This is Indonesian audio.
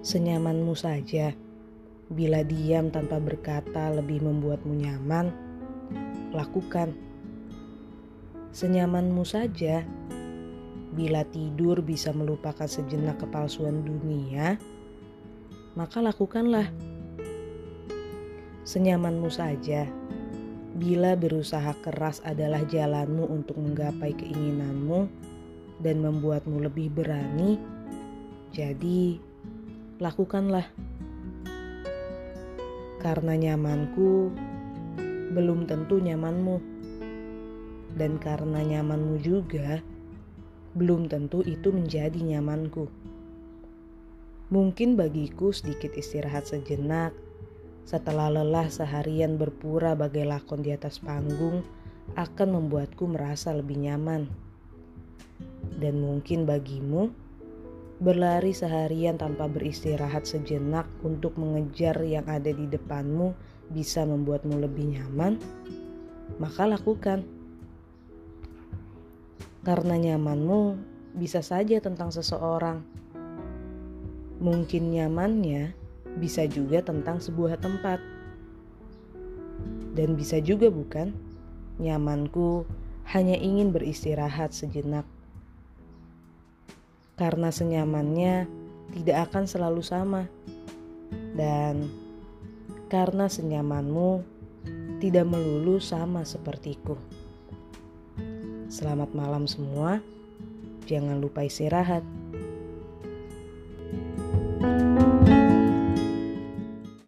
Senyamanmu saja. Bila diam tanpa berkata lebih membuatmu nyaman, lakukan. Senyamanmu saja. Bila tidur bisa melupakan sejenak kepalsuan dunia, maka lakukanlah. Senyamanmu saja. Bila berusaha keras adalah jalanmu untuk menggapai keinginanmu dan membuatmu lebih berani, jadi lakukanlah. Karena nyamanku belum tentu nyamanmu. Dan karena nyamanmu juga, belum tentu itu menjadi nyamanku. Mungkin bagiku sedikit istirahat sejenak setelah lelah seharian berpura bagai lakon di atas panggung akan membuatku merasa lebih nyaman. Dan mungkin bagimu, Berlari seharian tanpa beristirahat sejenak untuk mengejar yang ada di depanmu bisa membuatmu lebih nyaman, maka lakukan. Karena nyamanmu bisa saja tentang seseorang. Mungkin nyamannya bisa juga tentang sebuah tempat. Dan bisa juga bukan, nyamanku hanya ingin beristirahat sejenak karena senyamannya tidak akan selalu sama, dan karena senyamanmu tidak melulu sama sepertiku. Selamat malam semua, jangan lupa istirahat.